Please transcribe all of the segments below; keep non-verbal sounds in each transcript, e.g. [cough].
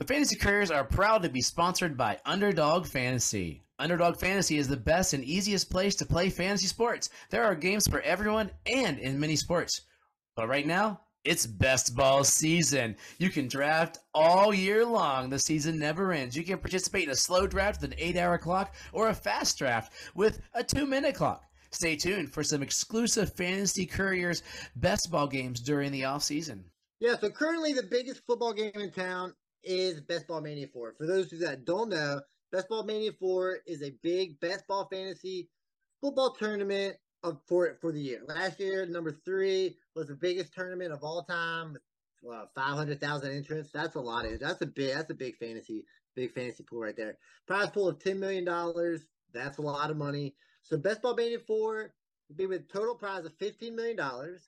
The Fantasy Couriers are proud to be sponsored by Underdog Fantasy. Underdog Fantasy is the best and easiest place to play fantasy sports. There are games for everyone and in many sports. But right now, it's best ball season. You can draft all year long. The season never ends. You can participate in a slow draft with an eight hour clock or a fast draft with a two minute clock. Stay tuned for some exclusive Fantasy Couriers best ball games during the off season. Yeah, so currently the biggest football game in town is Best Ball Mania 4. For those that don't know, Best Ball Mania 4 is a big best ball fantasy football tournament of for for the year. Last year, number three was the biggest tournament of all time. Well, five hundred thousand entrants. That's a lot of. That's a big. That's a big fantasy. Big fantasy pool right there. Prize pool of ten million dollars. That's a lot of money. So Best Ball Mania Four be with total prize of $15 million.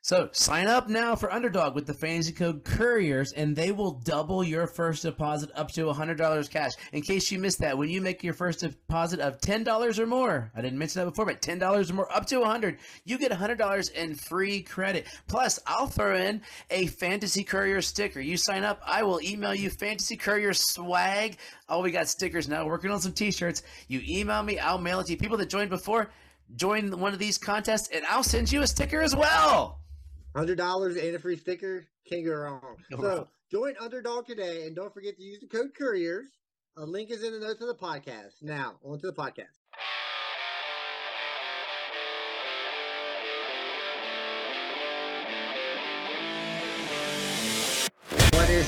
So sign up now for Underdog with the fantasy code Couriers, and they will double your first deposit up to $100 cash. In case you missed that, when you make your first deposit of $10 or more, I didn't mention that before, but $10 or more, up to 100 you get $100 in free credit. Plus, I'll throw in a Fantasy Courier sticker. You sign up, I will email you Fantasy Courier swag. Oh, we got stickers now. Working on some t-shirts. You email me, I'll mail it to you. People that joined before, join one of these contests and I'll send you a sticker as well. Hundred dollars and a free sticker. Can't go wrong. So join Underdog today and don't forget to use the code Couriers. A link is in the notes of the podcast. Now, on to the podcast.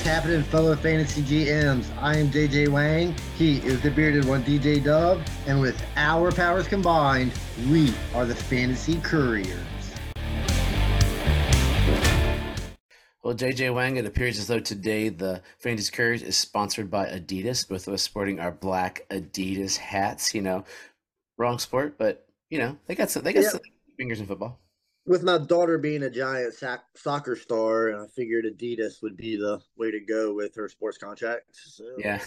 Happening, fellow fantasy GMs? I am JJ Wang. He is the bearded one, DJ Dove. And with our powers combined, we are the fantasy couriers. Well, JJ Wang, it appears as though today the Fantasy Couriers is sponsored by Adidas, both of us sporting our black Adidas hats. You know, wrong sport, but you know they got some, they got yep. some fingers in football with my daughter being a giant sac- soccer star, I figured Adidas would be the way to go with her sports contract. So yeah,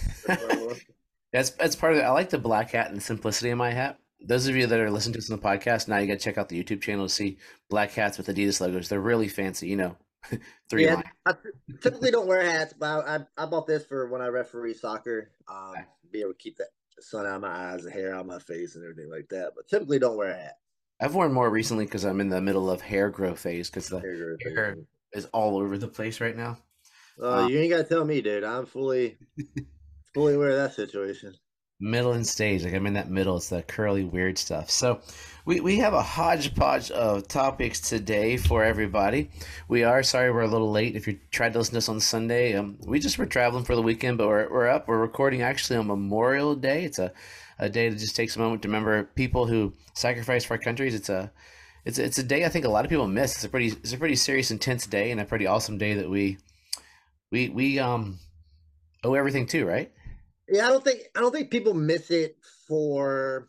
that's [laughs] that's part of it. I like the black hat and the simplicity of my hat. Those of you that are listening to us on the podcast, now you got to check out the YouTube channel to see black hats with Adidas logos. They're really fancy, you know. [laughs] Three yeah, I typically don't wear hats, but I, I, I bought this for when I referee soccer. Um, be able to keep that sun out of my eyes, the hair out of my face, and everything like that. But typically don't wear a hat. I've worn more recently because I'm in the middle of hair growth phase because the hair, hair is all over the place right now. Uh, um, you ain't got to tell me, dude. I'm fully, [laughs] fully aware of that situation. Middle and stage, like I'm in that middle. It's the curly, weird stuff. So, we we have a hodgepodge of topics today for everybody. We are sorry we're a little late. If you tried to listen to us on Sunday, um, we just were traveling for the weekend, but we're we're up. We're recording actually on Memorial Day. It's a a day that just takes a moment to remember people who sacrificed for our countries. It's a it's it's a day I think a lot of people miss. It's a pretty it's a pretty serious, intense day, and a pretty awesome day that we we we um owe everything to, right? Yeah, I don't think I don't think people miss it for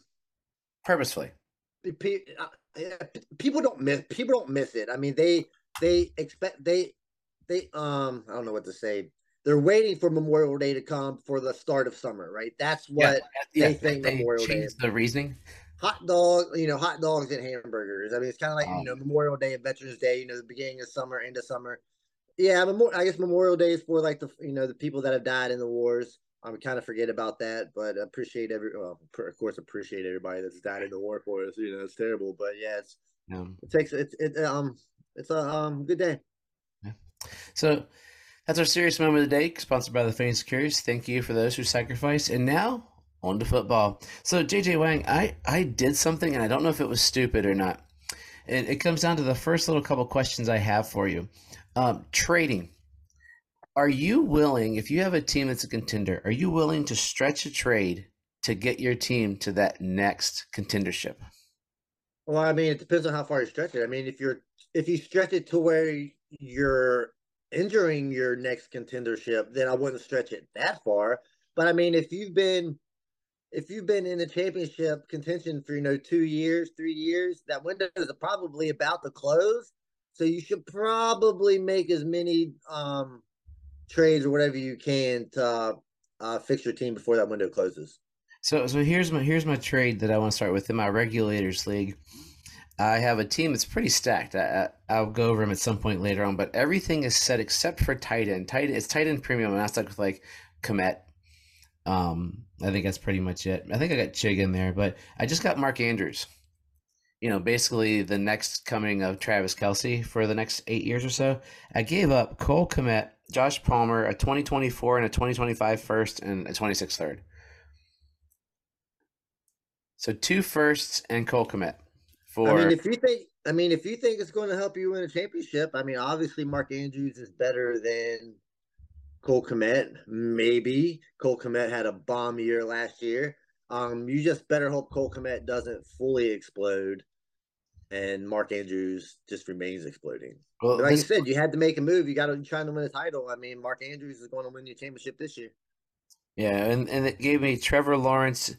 purposefully. Uh, people don't miss people don't miss it. I mean, they they expect they they um I don't know what to say they're waiting for Memorial Day to come for the start of summer, right? That's what yeah, they yeah, think they Memorial Day is. The reasoning. Hot dog, you know, hot dogs and hamburgers. I mean, it's kind of like you know Memorial Day and Veterans Day. You know, the beginning of summer, end of summer. Yeah, I guess Memorial Day is for like the you know the people that have died in the wars. I kind of forget about that, but appreciate every well, of course, appreciate everybody that's died in the war for us. You know, it's terrible, but yeah, it's yeah. it takes it's it um it's a um good day. Yeah. So that's our serious moment of the day, sponsored by the Fantasy Couriers. Thank you for those who sacrificed. And now, on to football. So, JJ Wang, I, I did something, and I don't know if it was stupid or not. And it comes down to the first little couple questions I have for you. Um, trading. Are you willing, if you have a team that's a contender, are you willing to stretch a trade to get your team to that next contendership? Well, I mean, it depends on how far you stretch it. I mean, if you're if you stretch it to where you're injuring your next contendership, then I wouldn't stretch it that far. But I mean, if you've been if you've been in the championship contention for you know two years, three years, that window is probably about to close. So you should probably make as many um, trades or whatever you can to uh, uh, fix your team before that window closes. So, so here's my here's my trade that I want to start with in my regulators league. I have a team that's pretty stacked. I, will go over them at some point later on, but everything is set except for tight end. Tight it's tight end premium, and I stuck with like Kmet. Um, I think that's pretty much it. I think I got Chig in there, but I just got Mark Andrews. You know, basically the next coming of Travis Kelce for the next eight years or so. I gave up Cole Kmet, Josh Palmer, a 2024 and a 2025 first, and a 26 third. So two firsts and Cole Kmet. For I mean, if you think, I mean, if you think it's going to help you win a championship, I mean, obviously Mark Andrews is better than Cole Kmet. Maybe Cole Kmet had a bomb year last year. Um, you just better hope Cole Kmet doesn't fully explode, and Mark Andrews just remains exploding. well, like this- you said, you had to make a move. You got to trying to win a title. I mean, Mark Andrews is going to win your championship this year. Yeah, and, and it gave me Trevor Lawrence,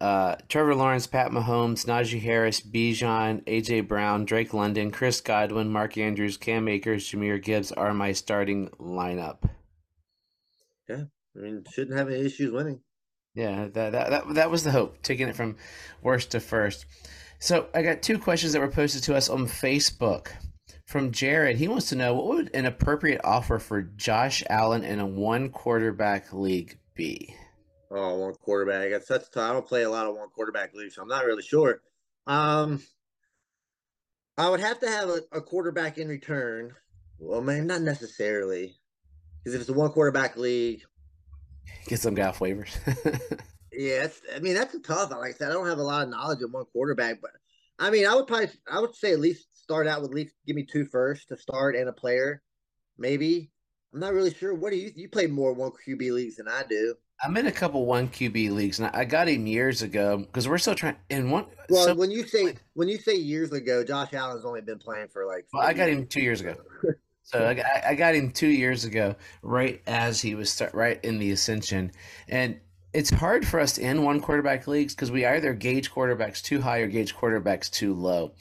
uh, Trevor Lawrence, Pat Mahomes, Najee Harris, Bijan, AJ Brown, Drake London, Chris Godwin, Mark Andrews, Cam Akers, Jahmyr Gibbs are my starting lineup. Yeah, I mean, shouldn't have any issues winning. Yeah, that, that that that was the hope, taking it from worst to first. So I got two questions that were posted to us on Facebook from Jared. He wants to know what would an appropriate offer for Josh Allen in a one quarterback league be? Oh, one quarterback. That's that's tough. I don't play a lot of one quarterback leagues, so I'm not really sure. Um, I would have to have a, a quarterback in return. Well, man, not necessarily, because if it's a one quarterback league, Get some guy off waivers. [laughs] yeah, it's, I mean that's a tough. Like I said, I don't have a lot of knowledge of one quarterback, but I mean, I would probably, I would say at least start out with at least give me two first to start and a player, maybe. I'm not really sure. What do you you play more one QB leagues than I do? I'm in a couple one QB leagues, and I got him years ago because we're still trying. In one, Well, so, when you say when you say years ago, Josh Allen's only been playing for like. well, I got years. him two years ago. [laughs] So I got, I got him two years ago, right as he was start, right in the ascension, and it's hard for us to end one quarterback leagues because we either gauge quarterbacks too high or gauge quarterbacks too low,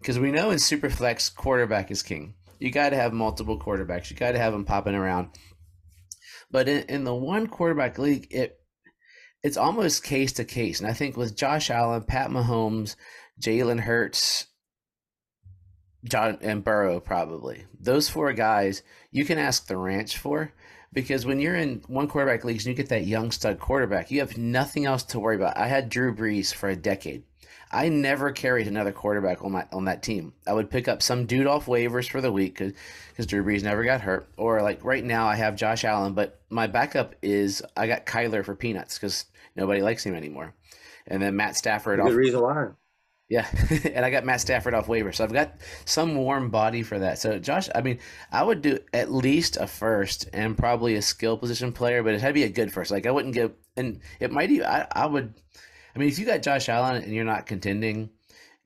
because we know in superflex quarterback is king. You got to have multiple quarterbacks. You got to have them popping around. But in, in the one quarterback league, it it's almost case to case, and I think with Josh Allen, Pat Mahomes, Jalen Hurts, John and Burrow probably. Those four guys you can ask the ranch for because when you're in one quarterback leagues and you get that young stud quarterback, you have nothing else to worry about. I had Drew Brees for a decade. I never carried another quarterback on my on that team. I would pick up some dude off waivers for the week because Drew Brees never got hurt. Or like right now, I have Josh Allen, but my backup is I got Kyler for peanuts because nobody likes him anymore. And then Matt Stafford Good off reason why. yeah, [laughs] and I got Matt Stafford off waiver, so I've got some warm body for that. So Josh, I mean, I would do at least a first and probably a skill position player, but it had to be a good first. Like I wouldn't give, and it might even I, I would. I mean, if you got Josh Allen and you're not contending,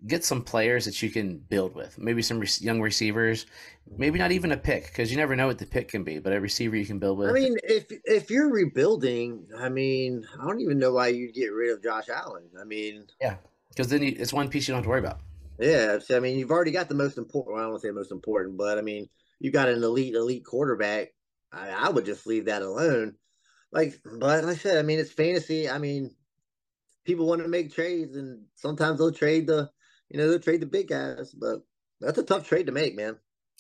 get some players that you can build with. Maybe some re- young receivers, maybe not even a pick because you never know what the pick can be, but a receiver you can build with. I mean, if if you're rebuilding, I mean, I don't even know why you'd get rid of Josh Allen. I mean, yeah, because then you, it's one piece you don't have to worry about. yeah, so, I mean, you've already got the most important. Well, I don't want to say most important, but I mean, you've got an elite, elite quarterback. I, I would just leave that alone. Like, but like I said, I mean, it's fantasy. I mean, people want to make trades, and sometimes they'll trade the, you know, they'll trade the big guys. But that's a tough trade to make, man.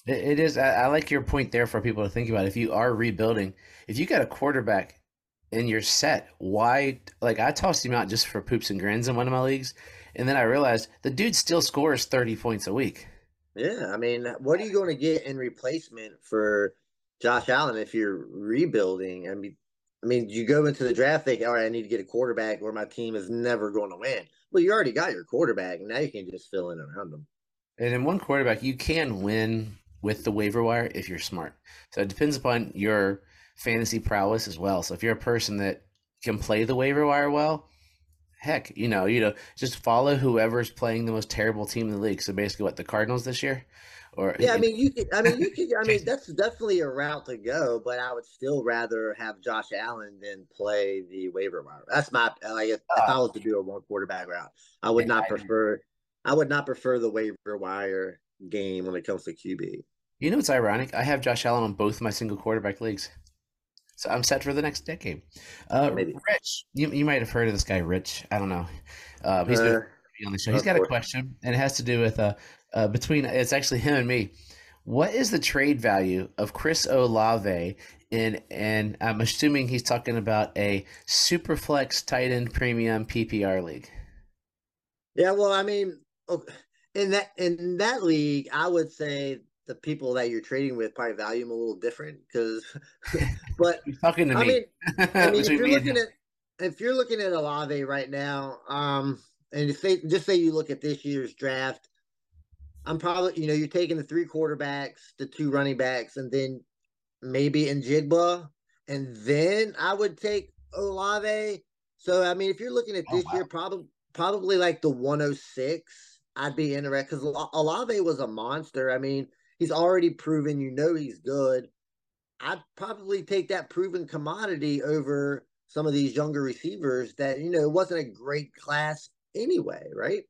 It, is. I, like your point there for people to think about. If you are rebuilding, if you got a quarterback in your set, why? Like I tossed him out just for poops and grins in one of my leagues, and then I realized the dude still scores thirty points a week. Yeah, I mean, what are you going to get in replacement for Josh Allen if you're rebuilding? I mean, I mean, you go into the draft thinking, all right, I need to get a quarterback where my team is never going to win. Well, you already got your quarterback, now you can just fill in around them. And in one quarterback, you can win with the waiver wire if you're smart. So it depends upon your fantasy prowess as well. So if you're a person that can play the waiver wire well, heck, you know, you know, just follow whoever's playing the most terrible team in the league. So basically, what the Cardinals this year, or Yeah, I mean, you could. I mean, you could. I mean, [laughs] that's definitely a route to go, but I would still rather have Josh Allen than play the waiver wire. That's my like if, if I was to do a one quarterback route, I would not I- prefer. I would not prefer the waiver wire game when it comes to QB. You know what's ironic? I have Josh Allen on both my single quarterback leagues. So I'm set for the next decade. Uh, Maybe. Rich, you, you might have heard of this guy, Rich. I don't know. Uh, he's been Uh, on the show. He's got a question, and it has to do with uh, uh, between. It's actually him and me. what is the trade value of Chris Olave in and I'm assuming he's talking about a Superflex tight end premium PPR league. Yeah, well, I mean, in that in that league, I would say the people that you're trading with probably value him a little different because, [laughs] but you're talking to I me. mean, I [laughs] mean, if you're looking at if you're looking at Olave right now, um, and say just say you look at this year's draft, I'm probably you know you're taking the three quarterbacks, the two running backs, and then maybe Njigba, and then I would take Olave. So I mean, if you're looking at oh, this oh, wow. year, probably probably like the 106. I'd be interested because Olave was a monster. I mean, he's already proven. You know, he's good. I'd probably take that proven commodity over some of these younger receivers that you know it wasn't a great class anyway, right?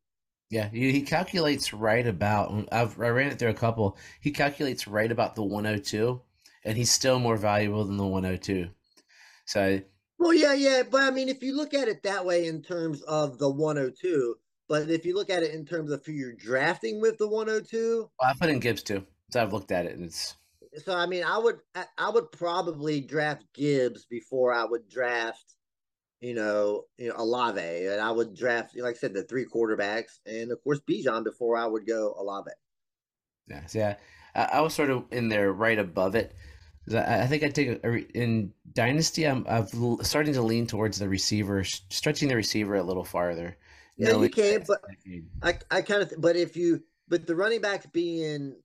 Yeah, he calculates right about. Mm, I've I ran it through a couple. He calculates right about the 102, and he's still more valuable than the 102. So. Well, yeah, yeah, but I mean, if you look at it that way in terms of the 102, but if you look at it in terms of who you're drafting with the 102, well, I put in Gibbs too. So I've looked at it, and it's. So I mean, I would I would probably draft Gibbs before I would draft you know, you know, Olave, and I would draft, like I said, the three quarterbacks, and of course Bijan before I would go Olave. Yes, yeah, I, I was sort of in there right above it. I, I think I take a, in dynasty. I'm I've starting to lean towards the receiver, stretching the receiver a little farther. Yeah, you, you can, but I I kind of, but if you, but the running backs being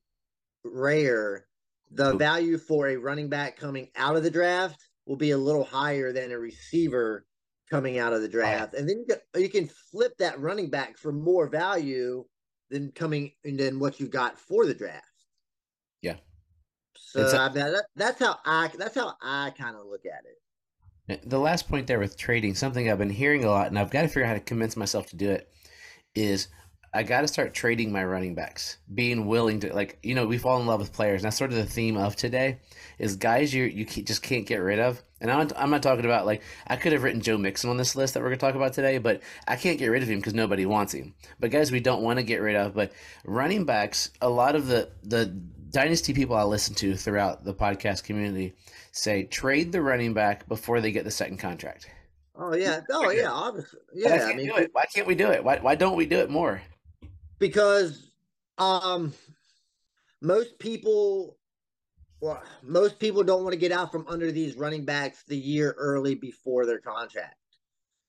rare, the Ooh. value for a running back coming out of the draft will be a little higher than a receiver coming out of the oh, draft, and then you can, you can flip that running back for more value than coming and then what you got for the draft. Yeah. So a, I mean, that, that's how I that's how I kind of look at it. The last point there with trading, something I've been hearing a lot, and I've got to figure out how to convince myself to do it, is I got to start trading my running backs, being willing to like you know we fall in love with players. And that's sort of the theme of today is guys you you just can't get rid of. And I'm not, I'm not talking about like I could have written Joe Mixon on this list that we're gonna talk about today, but I can't get rid of him because nobody wants him. But guys, we don't want to get rid of. But running backs, a lot of the the dynasty people I listen to throughout the podcast community say trade the running back before they get the second contract. Oh yeah, oh yeah, obviously, yeah. I mean, why can't we do it? Why why don't we do it more? because um most people well, most people don't want to get out from under these running backs the year early before their contract.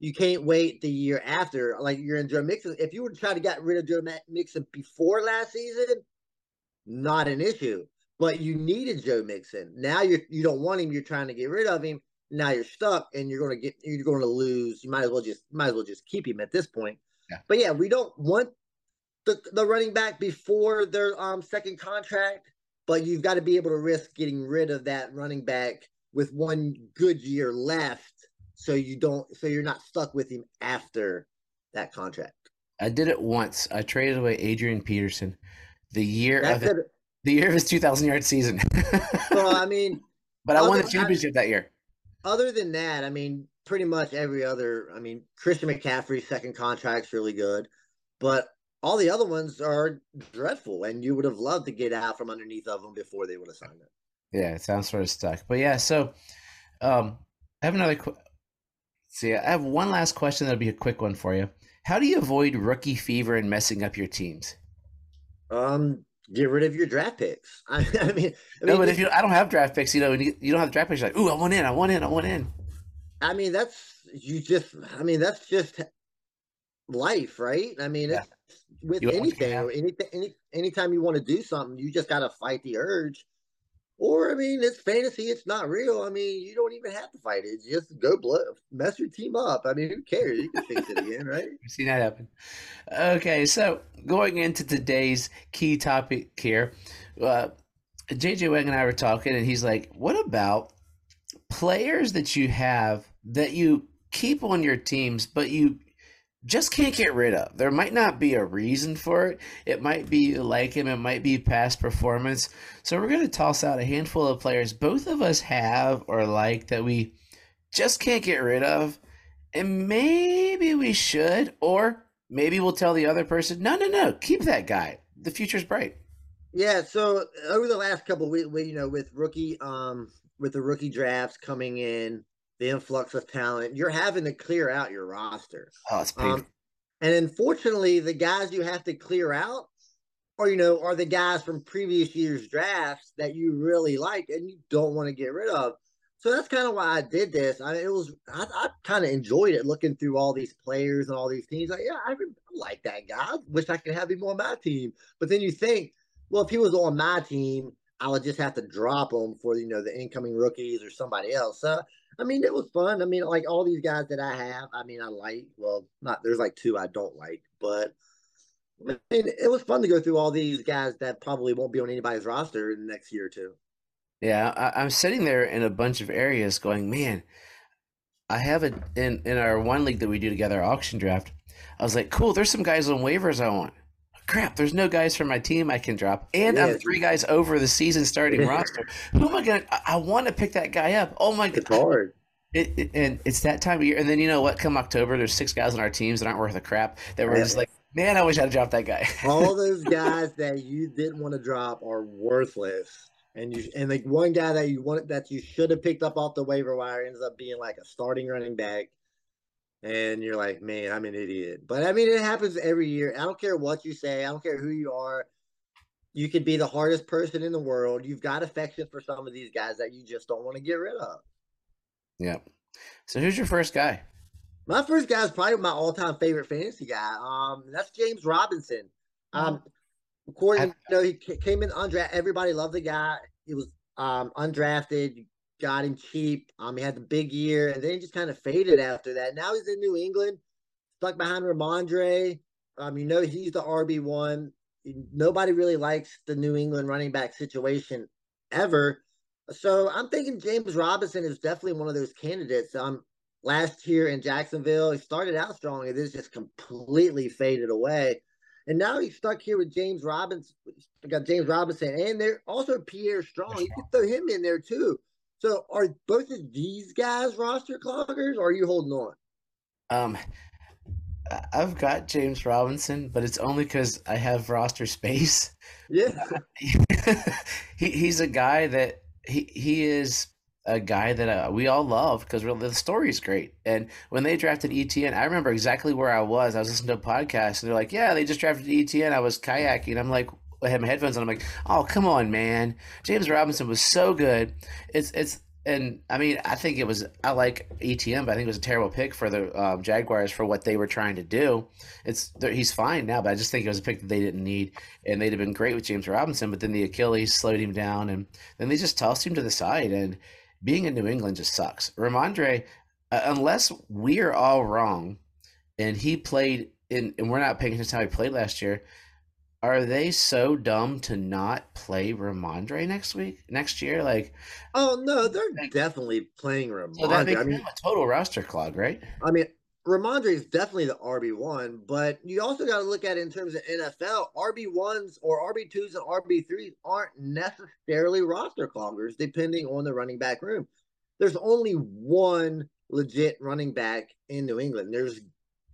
You can't wait the year after. Like you're in Joe Mixon. If you were to try to get rid of Joe Mixon before last season, not an issue. But you needed Joe Mixon. Now you you don't want him. You're trying to get rid of him. Now you're stuck, and you're going to get you're going to lose. You might as well just might as well just keep him at this point. Yeah. But yeah, we don't want the, the running back before their um second contract, but you've got to be able to risk getting rid of that running back with one good year left, so you don't so you're not stuck with him after that contract. I did it once. I traded away Adrian Peterson the year That's of it, the year of his 2,000 yard season. well, I [laughs] mean, but I won the championship I, that year. Other than that, I mean, pretty much every other. I mean, Christian McCaffrey's second contract's really good, but all the other ones are dreadful, and you would have loved to get out from underneath of them before they would have signed it. Yeah, it sounds sort of stuck, but yeah. So, um, I have another. Qu- See, I have one last question that'll be a quick one for you. How do you avoid rookie fever and messing up your teams? Um, get rid of your draft picks. [laughs] I, I mean, I no, but if you, I don't have draft picks, you know, you, you don't have draft picks, like, ooh, I want in, I want in, I want in. I mean, that's you just. I mean, that's just life, right? I mean, yeah. with anything, any, any anytime you want to do something, you just got to fight the urge. Or I mean, it's fantasy; it's not real. I mean, you don't even have to fight it; just go blow, mess your team up. I mean, who cares? You can fix it again, right? [laughs] We've seen that happen. Okay, so going into today's key topic here, uh, JJ Wang and I were talking, and he's like, "What about players that you have that you keep on your teams, but you just can't get rid of. There might not be a reason for it. It might be like him, it might be past performance. So we're going to toss out a handful of players both of us have or like that we just can't get rid of. And maybe we should, or maybe we'll tell the other person, no, no, no, keep that guy. The future's bright. Yeah, so over the last couple weeks, you know, with rookie, um, with the rookie drafts coming in, the influx of talent, you're having to clear out your roster. Oh, it's painful. Um, and unfortunately, the guys you have to clear out or you know, are the guys from previous years' drafts that you really like and you don't want to get rid of. So that's kind of why I did this. I it was I, I kind of enjoyed it looking through all these players and all these teams. Like, yeah, I, I like that guy. I wish I could have him on my team. But then you think, well, if he was on my team, I would just have to drop him for you know the incoming rookies or somebody else. So I mean, it was fun. I mean, like all these guys that I have, I mean, I like. Well, not there's like two I don't like, but I mean, it was fun to go through all these guys that probably won't be on anybody's roster in the next year or two. Yeah, I, I'm sitting there in a bunch of areas going, man, I have it in, in our one league that we do together, auction draft. I was like, cool, there's some guys on waivers I want. Crap, there's no guys from my team I can drop. And Yeah. I'm three guys over the season starting [laughs] roster. Who am I going to? I want to pick that guy up. Oh my It's God. hard. It, it, and it's that time of year. And then you know what? Come October, there's six guys on our teams that aren't worth a crap that we're just like, man, I wish I'd dropped that guy. all [laughs] those guys that you didn't want to drop are worthless. And you and like one guy that you wanted that you should have picked up off the waiver wire ends up being like a starting running back. And you're like, man, I'm an idiot. But I mean, it happens every year. I don't care what you say. I don't care who you are. You could be the hardest person in the world. You've got affection for some of these guys that you just don't want to get rid of. Yep. So who's your first guy? My first guy is probably my all-time favorite fantasy guy. Um, that's James Robinson. Um, according, you know, he came in undrafted. Everybody loved the guy. He was um undrafted. Got him cheap. Um, he had the big year, and then he just kind of faded after that. Now he's in New England, stuck behind Rhamondre. Um, you know, he's the RB one. Nobody really likes the New England running back situation ever. So I'm thinking James Robinson is definitely one of those candidates. Um, last year in Jacksonville, he started out strong and this just completely faded away. And now he's stuck here with James Robinson. Got James Robinson, and they're also Pierre Strong. You can throw him in there too. So are both of these guys roster cloggers, or are you holding on? Um, I've got James Robinson, but it's only because I have roster space. Yeah, [laughs] he he's a guy that he he is a guy that uh, we all love because the story is great. And when they drafted ETN, I remember exactly where I was. I was listening to a podcast, and they're like, "Yeah, they just drafted ETN." I was kayaking. I'm like, I had my headphones on. I'm like, "Oh, come on, man! James Robinson was so good." It's it's. And I mean, I think it was. I like ETN, but I think it was a terrible pick for the um, Jaguars for what they were trying to do. It's he's fine now, but I just think it was a pick that they didn't need, and they'd have been great with James Robinson. But then the Achilles slowed him down, and then they just tossed him to the side. And being in New England just sucks. Rhamondre, uh, unless we're all wrong, and he played in, and we're not paying attention to how he played last year. Are they so dumb to not play Rhamondre next week, next year? Like, Oh no, they're definitely playing so that Rhamondre. makes I mean, a total roster clog, right? I mean, Rhamondre is definitely the RB one, but you also got to look at it in terms of NFL. RB ones or RB twos and RB threes aren't necessarily roster cloggers, depending on the running back room. There's only one legit running back in New England. There's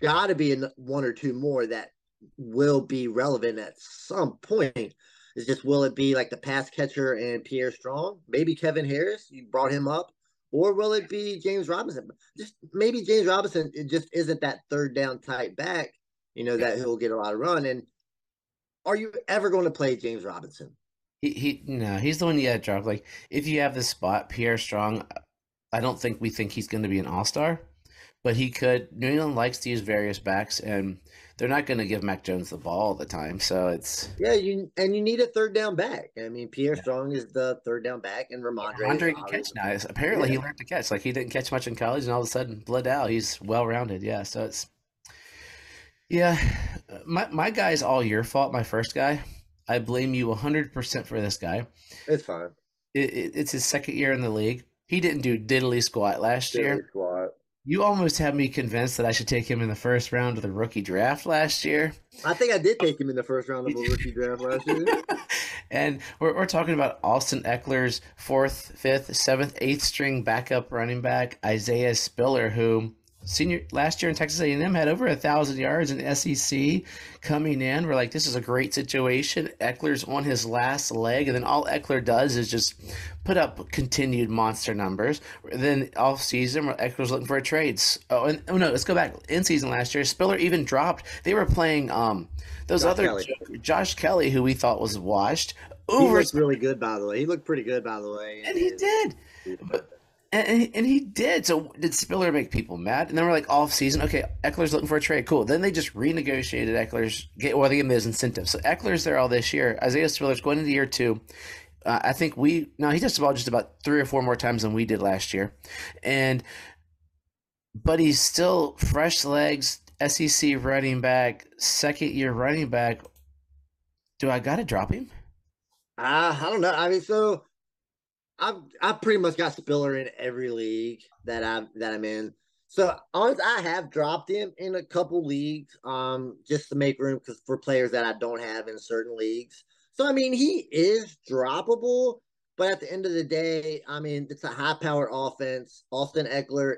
got to be one or two more that will be relevant at some point. It's just will it be like the pass catcher and Pierre Strong? Maybe Kevin Harris. You brought him up or will it be James Robinson? Just maybe James Robinson it just isn't that third down tight back, you know, that he'll get a lot of run. And are you ever going to play James Robinson? He he no, he's the one you to drop. Like if you have this spot, Pierre Strong, I don't think we think he's going to be an all star, but he could. New England likes to use various backs, and they're not going to give Mac Jones the ball all the time. So it's Yeah, you and you need a third down back. I mean, Pierre Yeah. Strong is the third down back, and Rhamondre. is Andre can catch now. It's- Apparently, he learned to catch. Like he didn't catch much in college, and all of a sudden, blood out. He's well rounded. Yeah. So it's yeah. My my guy's all your fault. My first guy. I blame you 100% for this guy. It's fine. It, it, it's his second year in the league. He didn't do diddly squat last year. Silly squad. You almost had me convinced that I should take him in the first round of the rookie draft last year. I think I did take him in the first round of a rookie draft last year. [laughs] and we're, we're talking about Austin Ekeler's fourth, fifth, seventh, eighth string backup running back, Isaiah Spiller, who senior last year in Texas A&M had over a thousand yards in SEC coming in. We're like, this is a great situation. Ekeler's on his last leg, and then all Ekeler does is just put up continued monster numbers. Then off season, Ekeler's looking for trades. Oh, and oh no, let's go back in season last year. Spiller even dropped. They were playing um those Josh other Kelley. Josh Kelley, who we thought was washed, He over looked really good, by the way. He looked pretty good, by the way. and he did. But, and, and, he did. So did Spiller make people mad? And then we're like off season. Okay, Ekeler's looking for a trade. Cool. Then they just renegotiated Ekeler's get well, they gave him incentives. So Ekeler's there all this year. Isaiah Spiller's going into year two. Uh, I think we now he touched the ball just about three or four more times than we did last year, and but he's still fresh legs. SEC running back, second year running back. Do I gotta drop him? Uh, I don't know. I mean, so I've I've pretty much got Spiller in every league that I that I'm in. So honest, I have dropped him in a couple leagues, um, just to make room because for players that I don't have in certain leagues. So I mean, he is droppable, but at the end of the day, I mean, it's a high-powered offense. Austin Ekeler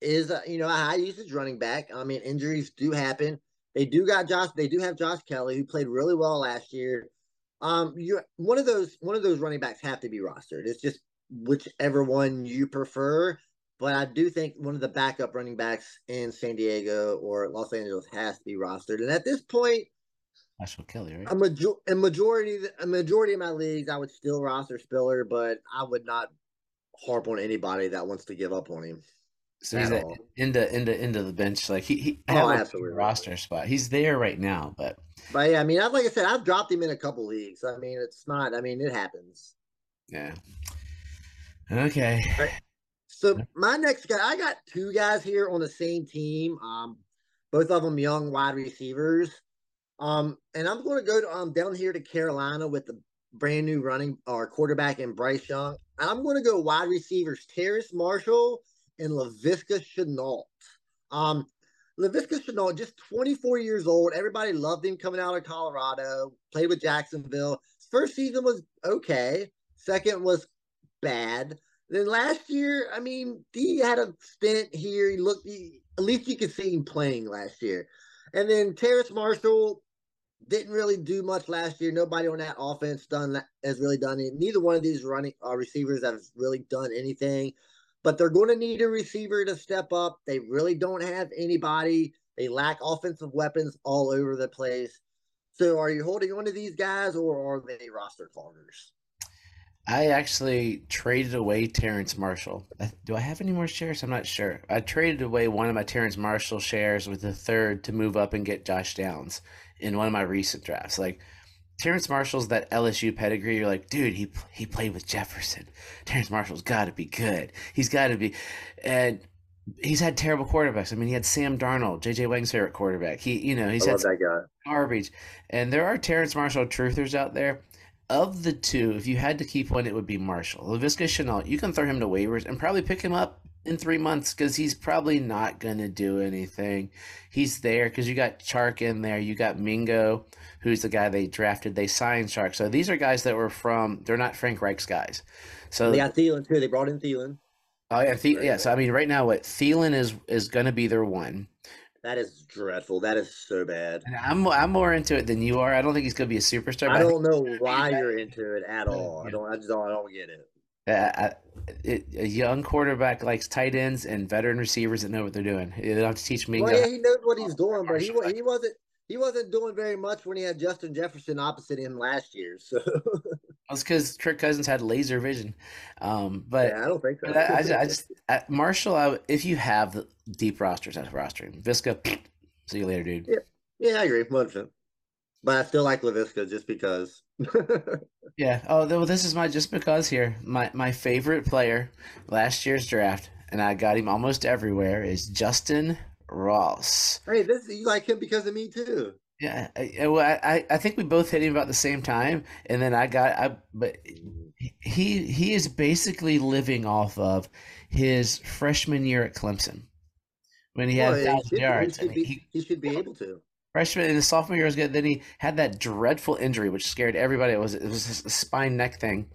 is a you know a high usage running back. I mean, injuries do happen. They do got Josh. They do have Josh Kelley, who played really well last year. Um, you one of those one of those running backs have to be rostered. It's just whichever one you prefer. But I do think one of the backup running backs in San Diego or Los Angeles has to be rostered. And at this point, Joshua Kelley, right? a, major- a majority a majority of my leagues, I would still roster Spiller, but I would not harp on anybody that wants to give up on him. So he's at at, all. into into into the bench. Like he, he Oh, absolutely. roster spot. He's there right now, but But yeah, I mean, I, like I said, I've dropped him in a couple leagues. I mean, it's not. I mean, it happens. yeah. Okay. So my next guy, I got two guys here on the same team. Um, both of them young wide receivers. Um, and I'm going to go to, um down here to Carolina with the brand new running or quarterback in Bryce Young. I'm going to go wide receivers Terrace Marshall and Laviska Shenault. Um, Laviska Shenault, just 24 years old. Everybody loved him coming out of Colorado. Played with Jacksonville. First season was okay. Second was bad. Then last year, I mean, he had a stint here. He looked, he, at least you could see him playing last year. And then Terrace Marshall didn't really do much last year. Nobody on that offense done has really done it. Neither one of these running uh, receivers has really done anything. But they're going to need a receiver to step up. They really don't have anybody. They lack offensive weapons all over the place. So, are you holding on to these guys, or are they roster cloggers? I actually traded away Terrence Marshall. Do I have any more shares? I'm not sure. I traded away one of my Terrence Marshall shares with the third to move up and get Josh Downs in one of my recent drafts. Like Terrence Marshall's that LSU pedigree. You're like, dude, he he played with Jefferson. Terrence Marshall's got to be good. He's got to be, and he's had terrible quarterbacks. I mean, he had Sam Darnold, JJ Wang's favorite quarterback. He, you know, he's I had that guy. garbage. And there are Terrence Marshall truthers out there. Of the two, if you had to keep one, it would be Marshall. Laviska Shenault, you can throw him to waivers and probably pick him up in three months because he's probably not going to do anything. He's there because you got Chark in there. You got Mingo, who's the guy they drafted. They signed Chark. So these are guys that were from, they're not Frank Reich's guys. So They got Thielen too. They brought in Thielen. Oh yeah, The- yeah. So I mean, right now, what Thielen is is going to be their one, That is dreadful. That is so bad. and I'm I'm more into it than you are. I don't think he's going to be a superstar. I don't know why you're into it at all. I don't. I just don't. I don't get it. Uh, I- it, a young quarterback likes tight ends and veteran receivers that know what they're doing. They don't have to teach me. Well, yeah, he knows what he's doing, but he he wasn't. He wasn't doing very much when he had Justin Jefferson opposite him last year. So [laughs] That's because Kirk Cousins had laser vision. Um, but yeah, I don't think so. but I, I just, I just I, Marshall, I, if you have deep rosters, that's rostering. Viska, [sniffs] see you later, dude. yeah, yeah, I agree, one percent. But I still like Laviska just because. [laughs] Yeah. Oh, well, this is my just because here. My my favorite player last year's draft, and I got him almost everywhere, is Justyn Ross. hey, this you like him because of me too. Yeah. I, well, I, I think we both hit him about the same time, and then I got I but he he is basically living off of his freshman year at Clemson when he had Well, he thousand should, he, yards. should be, he, he should be able to. Freshman and his sophomore year was good. Then he had that dreadful injury, which scared everybody. It was it was a spine neck thing,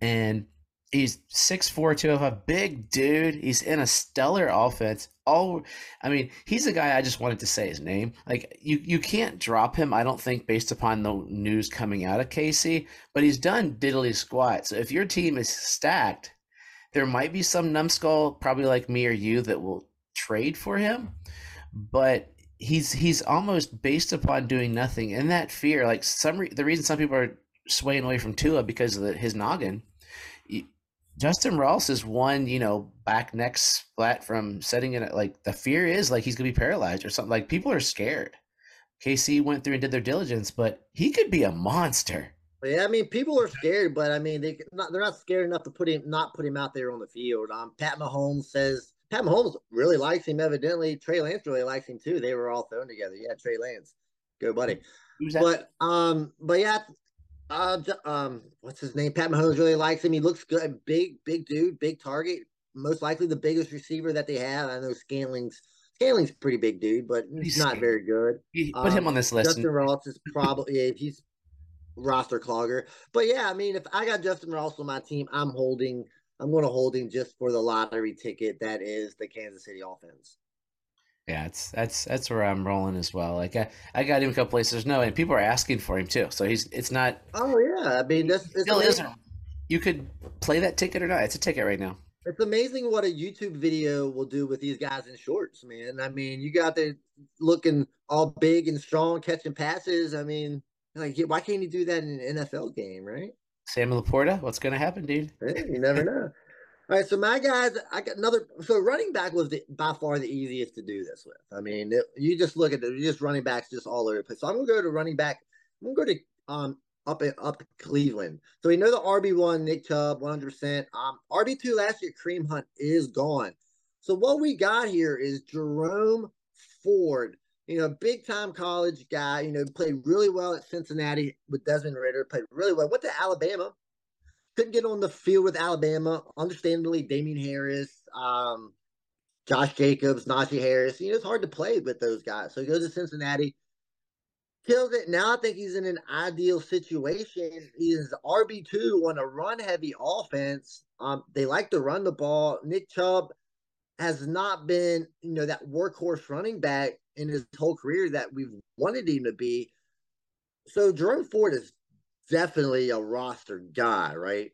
and He's 6'4", 205, big dude. He's in a stellar offense. All, I mean, he's a guy I just wanted to say his name. Like you, you can't drop him. I don't think based upon the news coming out of KC, but he's done diddly squat. So if your team is stacked, there might be some numbskull, probably like me or you, that will trade for him. But he's he's almost based upon doing nothing, and that fear, like some re- the reason some people are swaying away from Tua because of the, his noggin Justyn Ross is one, you know, back neck splat from setting it. Like the fear is like he's gonna be paralyzed or something. Like people are scared. KC went through and did their diligence, but he could be a monster. Yeah, I mean, people are scared, but I mean, they not, they're not scared enough to put him not put him out there on the field. Um, Pat Mahomes says Pat Mahomes really likes him. Evidently, Trey Lance really likes him too. They were all thrown together. Yeah, Trey Lance, go buddy. But um, but yeah, uh, um, what's his name? Pat Mahomes really likes him. He looks good. Big, big dude, big target. Most likely the biggest receiver that they have. I know Scantling's Scantling's pretty big dude, but he's, he's not very good. put um, him on this list. Justyn Ross is probably yeah, he's roster clogger. But yeah, I mean, if I got Justyn Ross on my team, I'm holding. I'm going to hold him just for the lottery ticket that is the Kansas City offense. Yeah, it's that's that's where I'm rolling as well. Like I, I got him a couple places. No, and people are asking for him too. So he's it's not. Oh yeah, I mean that's it still isn't. You could play that ticket or not. It's a ticket right now. It's amazing what a YouTube video will do with these guys in shorts, man. I mean, you got there looking all big and strong, catching passes. I mean, like why can't you do that in an NFL game, right? Sam LaPorta, what's going to happen, dude? Hey, you never know. [laughs] All right, so my guys, I got another. So running back was the, by far the easiest to do this with. I mean, it, you just look at it, just running backs just all over the place. So I'm gonna go to running back. I'm gonna go to um up at, up Cleveland. So we know the RB one Nick Chubb, 100. percent Um, RB two last year, Kareem Hunt is gone. So what we got here is Jerome Ford. You know, big time college guy. You know, played really well at Cincinnati with Desmond Ridder, Played really well. Went to Alabama couldn't get on the field with Alabama. Understandably, Damien Harris, um, Josh Jacobs, Najee Harris. You know, it's hard to play with those guys. So he goes to Cincinnati, kills it. Now I think he's in an ideal situation. He's RB two on a run heavy offense. Um, they like to run the ball. Nick Chubb has not been, you know, that workhorse running back in his whole career that we've wanted him to be. So Jerome Ford is definitely a roster guy, right?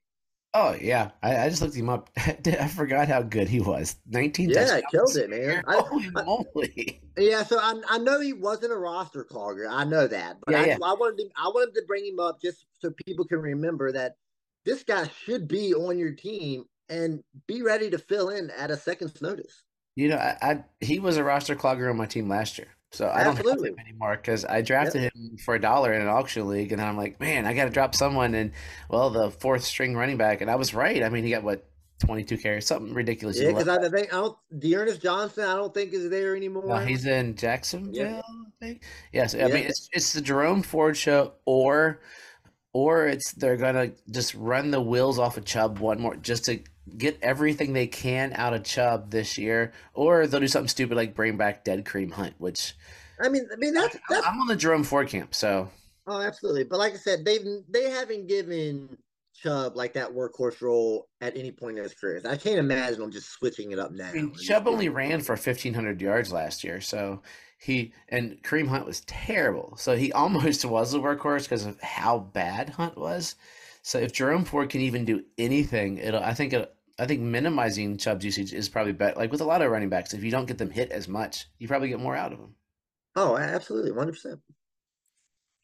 Oh yeah, I, I just looked him up. [laughs] I forgot how good he was. Nineteen. Yeah, killed it, man. Holy I, moly! Yeah, so I, I know he wasn't a roster clogger. I know that, but yeah, I, yeah. I wanted to, I wanted to bring him up just so people can remember that this guy should be on your team and be ready to fill in at a second's notice. You know, I, I he was a roster clogger on my team last year. So I don't have him anymore because I drafted yep. him for a dollar in an auction league, and I'm like, man, I got to drop someone. And well, the fourth string running back, and I was right. I mean, he got what 22 carries, something ridiculous. Yeah, because I think I don't D'Ernest Johnson, I don't think is there anymore. No, he's in Jacksonville. Yeah. I think. Yes, I mean it's it's the Jerome Ford show, or or it's they're gonna just run the wheels off of Chubb one more just to get everything they can out of Chubb this year, or they'll do something stupid like bring back Dead Kareem Hunt, which I mean, I mean that's, that's I'm on the Jerome Ford camp, so oh, absolutely. But like I said, they've they haven't given Chubb like that workhorse role at any point in his career. I can't imagine them just switching it up now. I mean, Chubb only ran for 1,500 yards last year, so he and Kareem Hunt was terrible. So he [laughs] almost was a workhorse because of how bad Hunt was. So if Jerome Ford can even do anything, it'll I think it I think minimizing Chubb's usage is probably better. Like with a lot of running backs, if you don't get them hit as much, you probably get more out of them. Oh, absolutely, one hundred percent.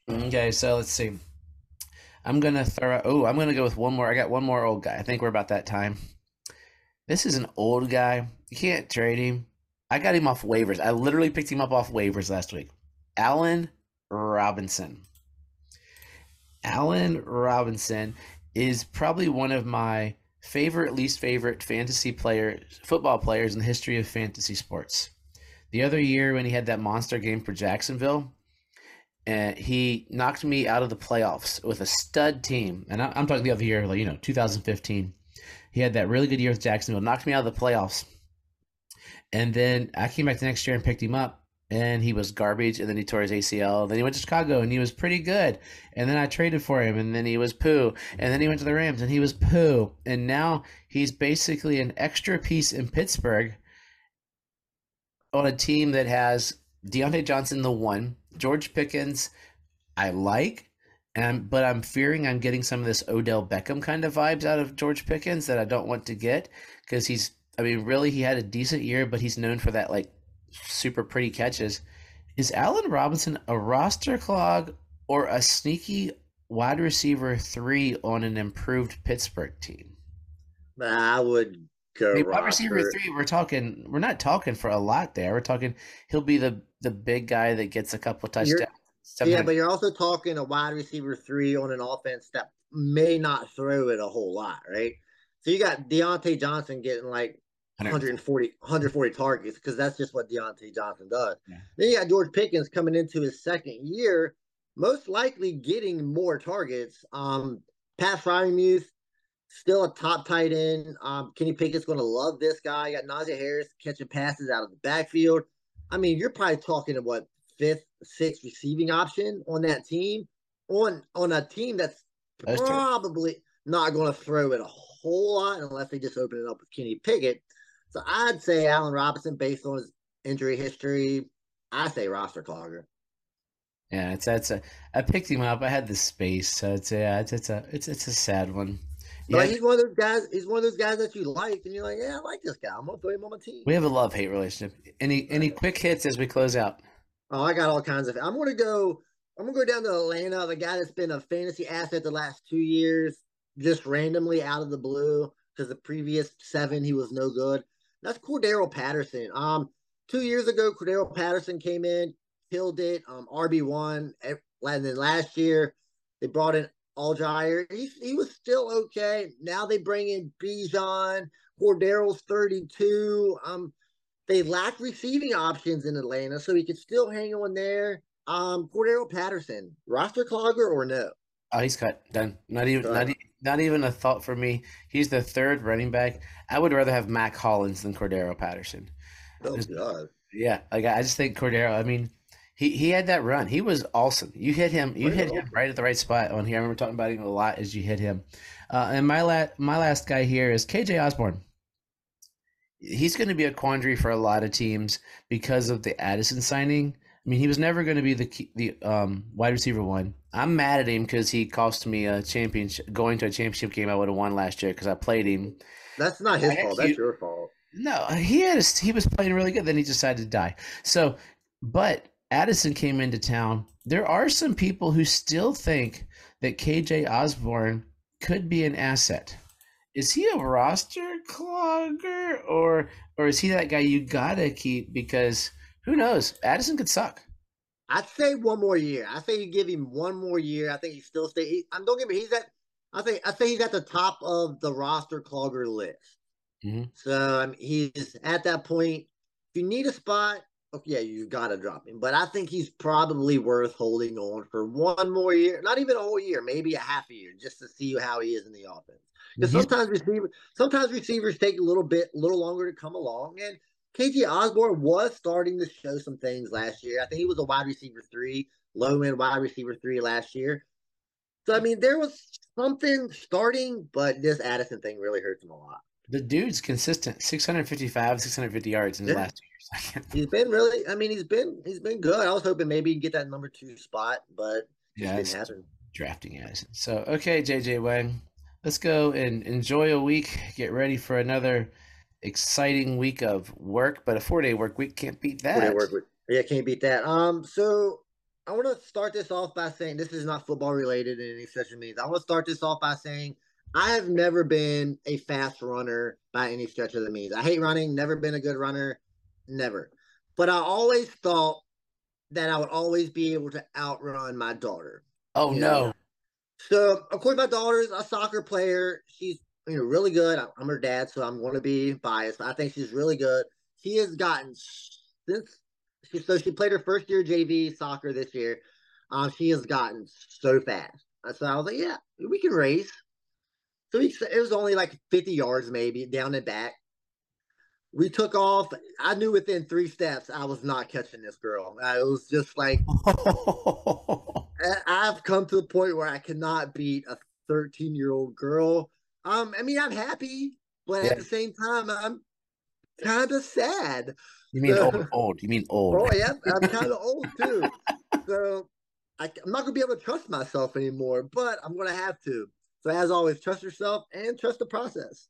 Okay, so let's see. I'm gonna throw. Oh, I'm gonna go with one more. I got one more old guy. I think we're about that time. This is an old guy. You can't trade him. I got him off waivers. I literally picked him up off waivers last week. Allen Robinson. Allen Robinson is probably one of my favorite, least favorite fantasy player, football players in the history of fantasy sports. The other year when he had that monster game for Jacksonville, uh, he knocked me out of the playoffs with a stud team. And I, am talking the other year, like, you know, 2015. He had that really good year with Jacksonville, knocked me out of the playoffs. And then I came back the next year and picked him up. And he was garbage, and then he tore his ACL. Then he went to Chicago, and he was pretty good. And then I traded for him, and then he was poo. And then he went to the Rams, and he was poo. And now he's basically an extra piece in Pittsburgh on a team that has Diontae Johnson, the one, George Pickens, I like, and but I'm fearing I'm getting some of this Odell Beckham kind of vibes out of George Pickens that I don't want to get because he's. I mean, really, he had a decent year, but he's known for that like super pretty catches. Is Allen Robinson a roster clog or a sneaky wide receiver three on an improved Pittsburgh team? I would go. I mean, wide receiver three, we're talking. We're not talking for a lot there. We're talking. He'll be the the big guy that gets a couple touchdowns. Yeah, but you're also talking a wide receiver three on an offense that may not throw it a whole lot, right? So you got Diontae Johnson getting like 140, 140 targets because that's just what Diontae Johnson does. Yeah. Then you got George Pickens coming into his second year, most likely getting more targets. Um, Pat Freiermuth, still a top tight end. Um, Kenny Pickett's going to love this guy. You got Najee Harris catching passes out of the backfield. I mean, you're probably talking about fifth, sixth receiving option on that team, on on a team that's, that's probably not going to throw it a whole lot unless they just open it up with Kenny Pickett. So I'd say Allen Robinson, based on his injury history, I say roster clogger. Yeah, it's that's a. I picked him up. I had the space, so it's a, yeah, it's it's a it's it's a sad one. Yeah, he's one of those guys. He's one of those guys that you like, and you're like, yeah, I like this guy. I'm gonna throw him on my team. We have a love hate relationship. Any any quick hits as we close out? Oh, I got all kinds of. I'm gonna go. I'm gonna go down to Atlanta. The guy that's been a fantasy asset the last two years, just randomly out of the blue, because the previous seven he was no good. That's Cordarrelle Patterson. Um, two years ago, Cordarrelle Patterson came in, killed it. Um, RB one, and then last year they brought in Allgeier. He he was still okay. Now they bring in Bijan. Cordarrelle's thirty two. Um, they lack receiving options in Atlanta, so he could still hang on there. Um, Cordarrelle Patterson, roster clogger or no? Oh, he's cut. Done. Not even. Not, not even a thought for me. He's the third running back. I would rather have Mack Hollins than Cordarrelle Patterson. Oh God. Yeah, like I just think Cordarrelle. I mean, he he had that run. He was awesome. You hit him. You hit him right at the right spot on here. I remember talking about him a lot as you hit him. Uh, and my last my last guy here is KJ Osborn. He's going to be a quandary for a lot of teams because of the Addison signing. I mean, he was never going to be the the um, wide receiver one. I'm mad at him because he cost me a championship. Going to a championship game, I would have won last year because I played him. That's not his fault. That's your fault. No, he had a, he was playing really good. Then he decided to die. So, but Addison came into town. There are some people who still think that KJ Osborn could be an asset. Is he a roster clogger or or is he that guy you gotta keep because who knows? Addison could suck. I'd say one more year. I say you give him one more year. I think he still stay. He, I'm don't get me. He's at. I think I think he's at the top of the roster clogger list. Mm-hmm. So I mean, he's at that point. If you need a spot, okay, yeah, you got to drop him. But I think he's probably worth holding on for one more year. Not even a whole year, maybe a half a year, just to see how he is in the offense. Because mm-hmm. sometimes receivers, sometimes receivers take a little bit, a little longer to come along, and KJ Osborn was starting to show some things last year. I think he was a wide receiver three, low end wide receiver three last year. So I mean, there was something starting, but this Addison thing really hurts him a lot. The dude's consistent, 655, 650 yards in the yeah. last two years. [laughs] he's been really. I mean, he's been he's been good. I was hoping maybe he can get that number two spot, but yeah, drafting Addison. So okay, JJ Wang, let's go and enjoy a week. Get ready for another exciting week of work, but a four day work week can't beat that. Four day work week. Yeah, can't beat that. Um, so I want to start this off by saying this is not football related in any such of the means. I want to start this off by saying I have never been a fast runner by any stretch of the means. I hate running, never been a good runner, never. But I always thought that I would always be able to outrun my daughter. Oh no. Know? So of course my daughter's a soccer player. She's you know, really good. I'm her dad, so I'm going to be biased. I think she's really good. She has gotten since she so she played her first year JV soccer this year. Um, she has gotten so fast. So I was like, yeah, we can race. So we, it was only like 50 yards maybe down and back. we took off. I knew within three steps I was not catching this girl. Uh, it was just like [laughs] I've come to the point where I cannot beat a 13 year old girl. Um, I mean, I'm happy, but yeah. at the same time, I'm kind of sad. You mean old, [laughs] old? You mean old? Oh yeah, I'm [laughs] kind of old too. So I, am not gonna be able to trust myself anymore, but I'm gonna have to. So as always, trust yourself and trust the process.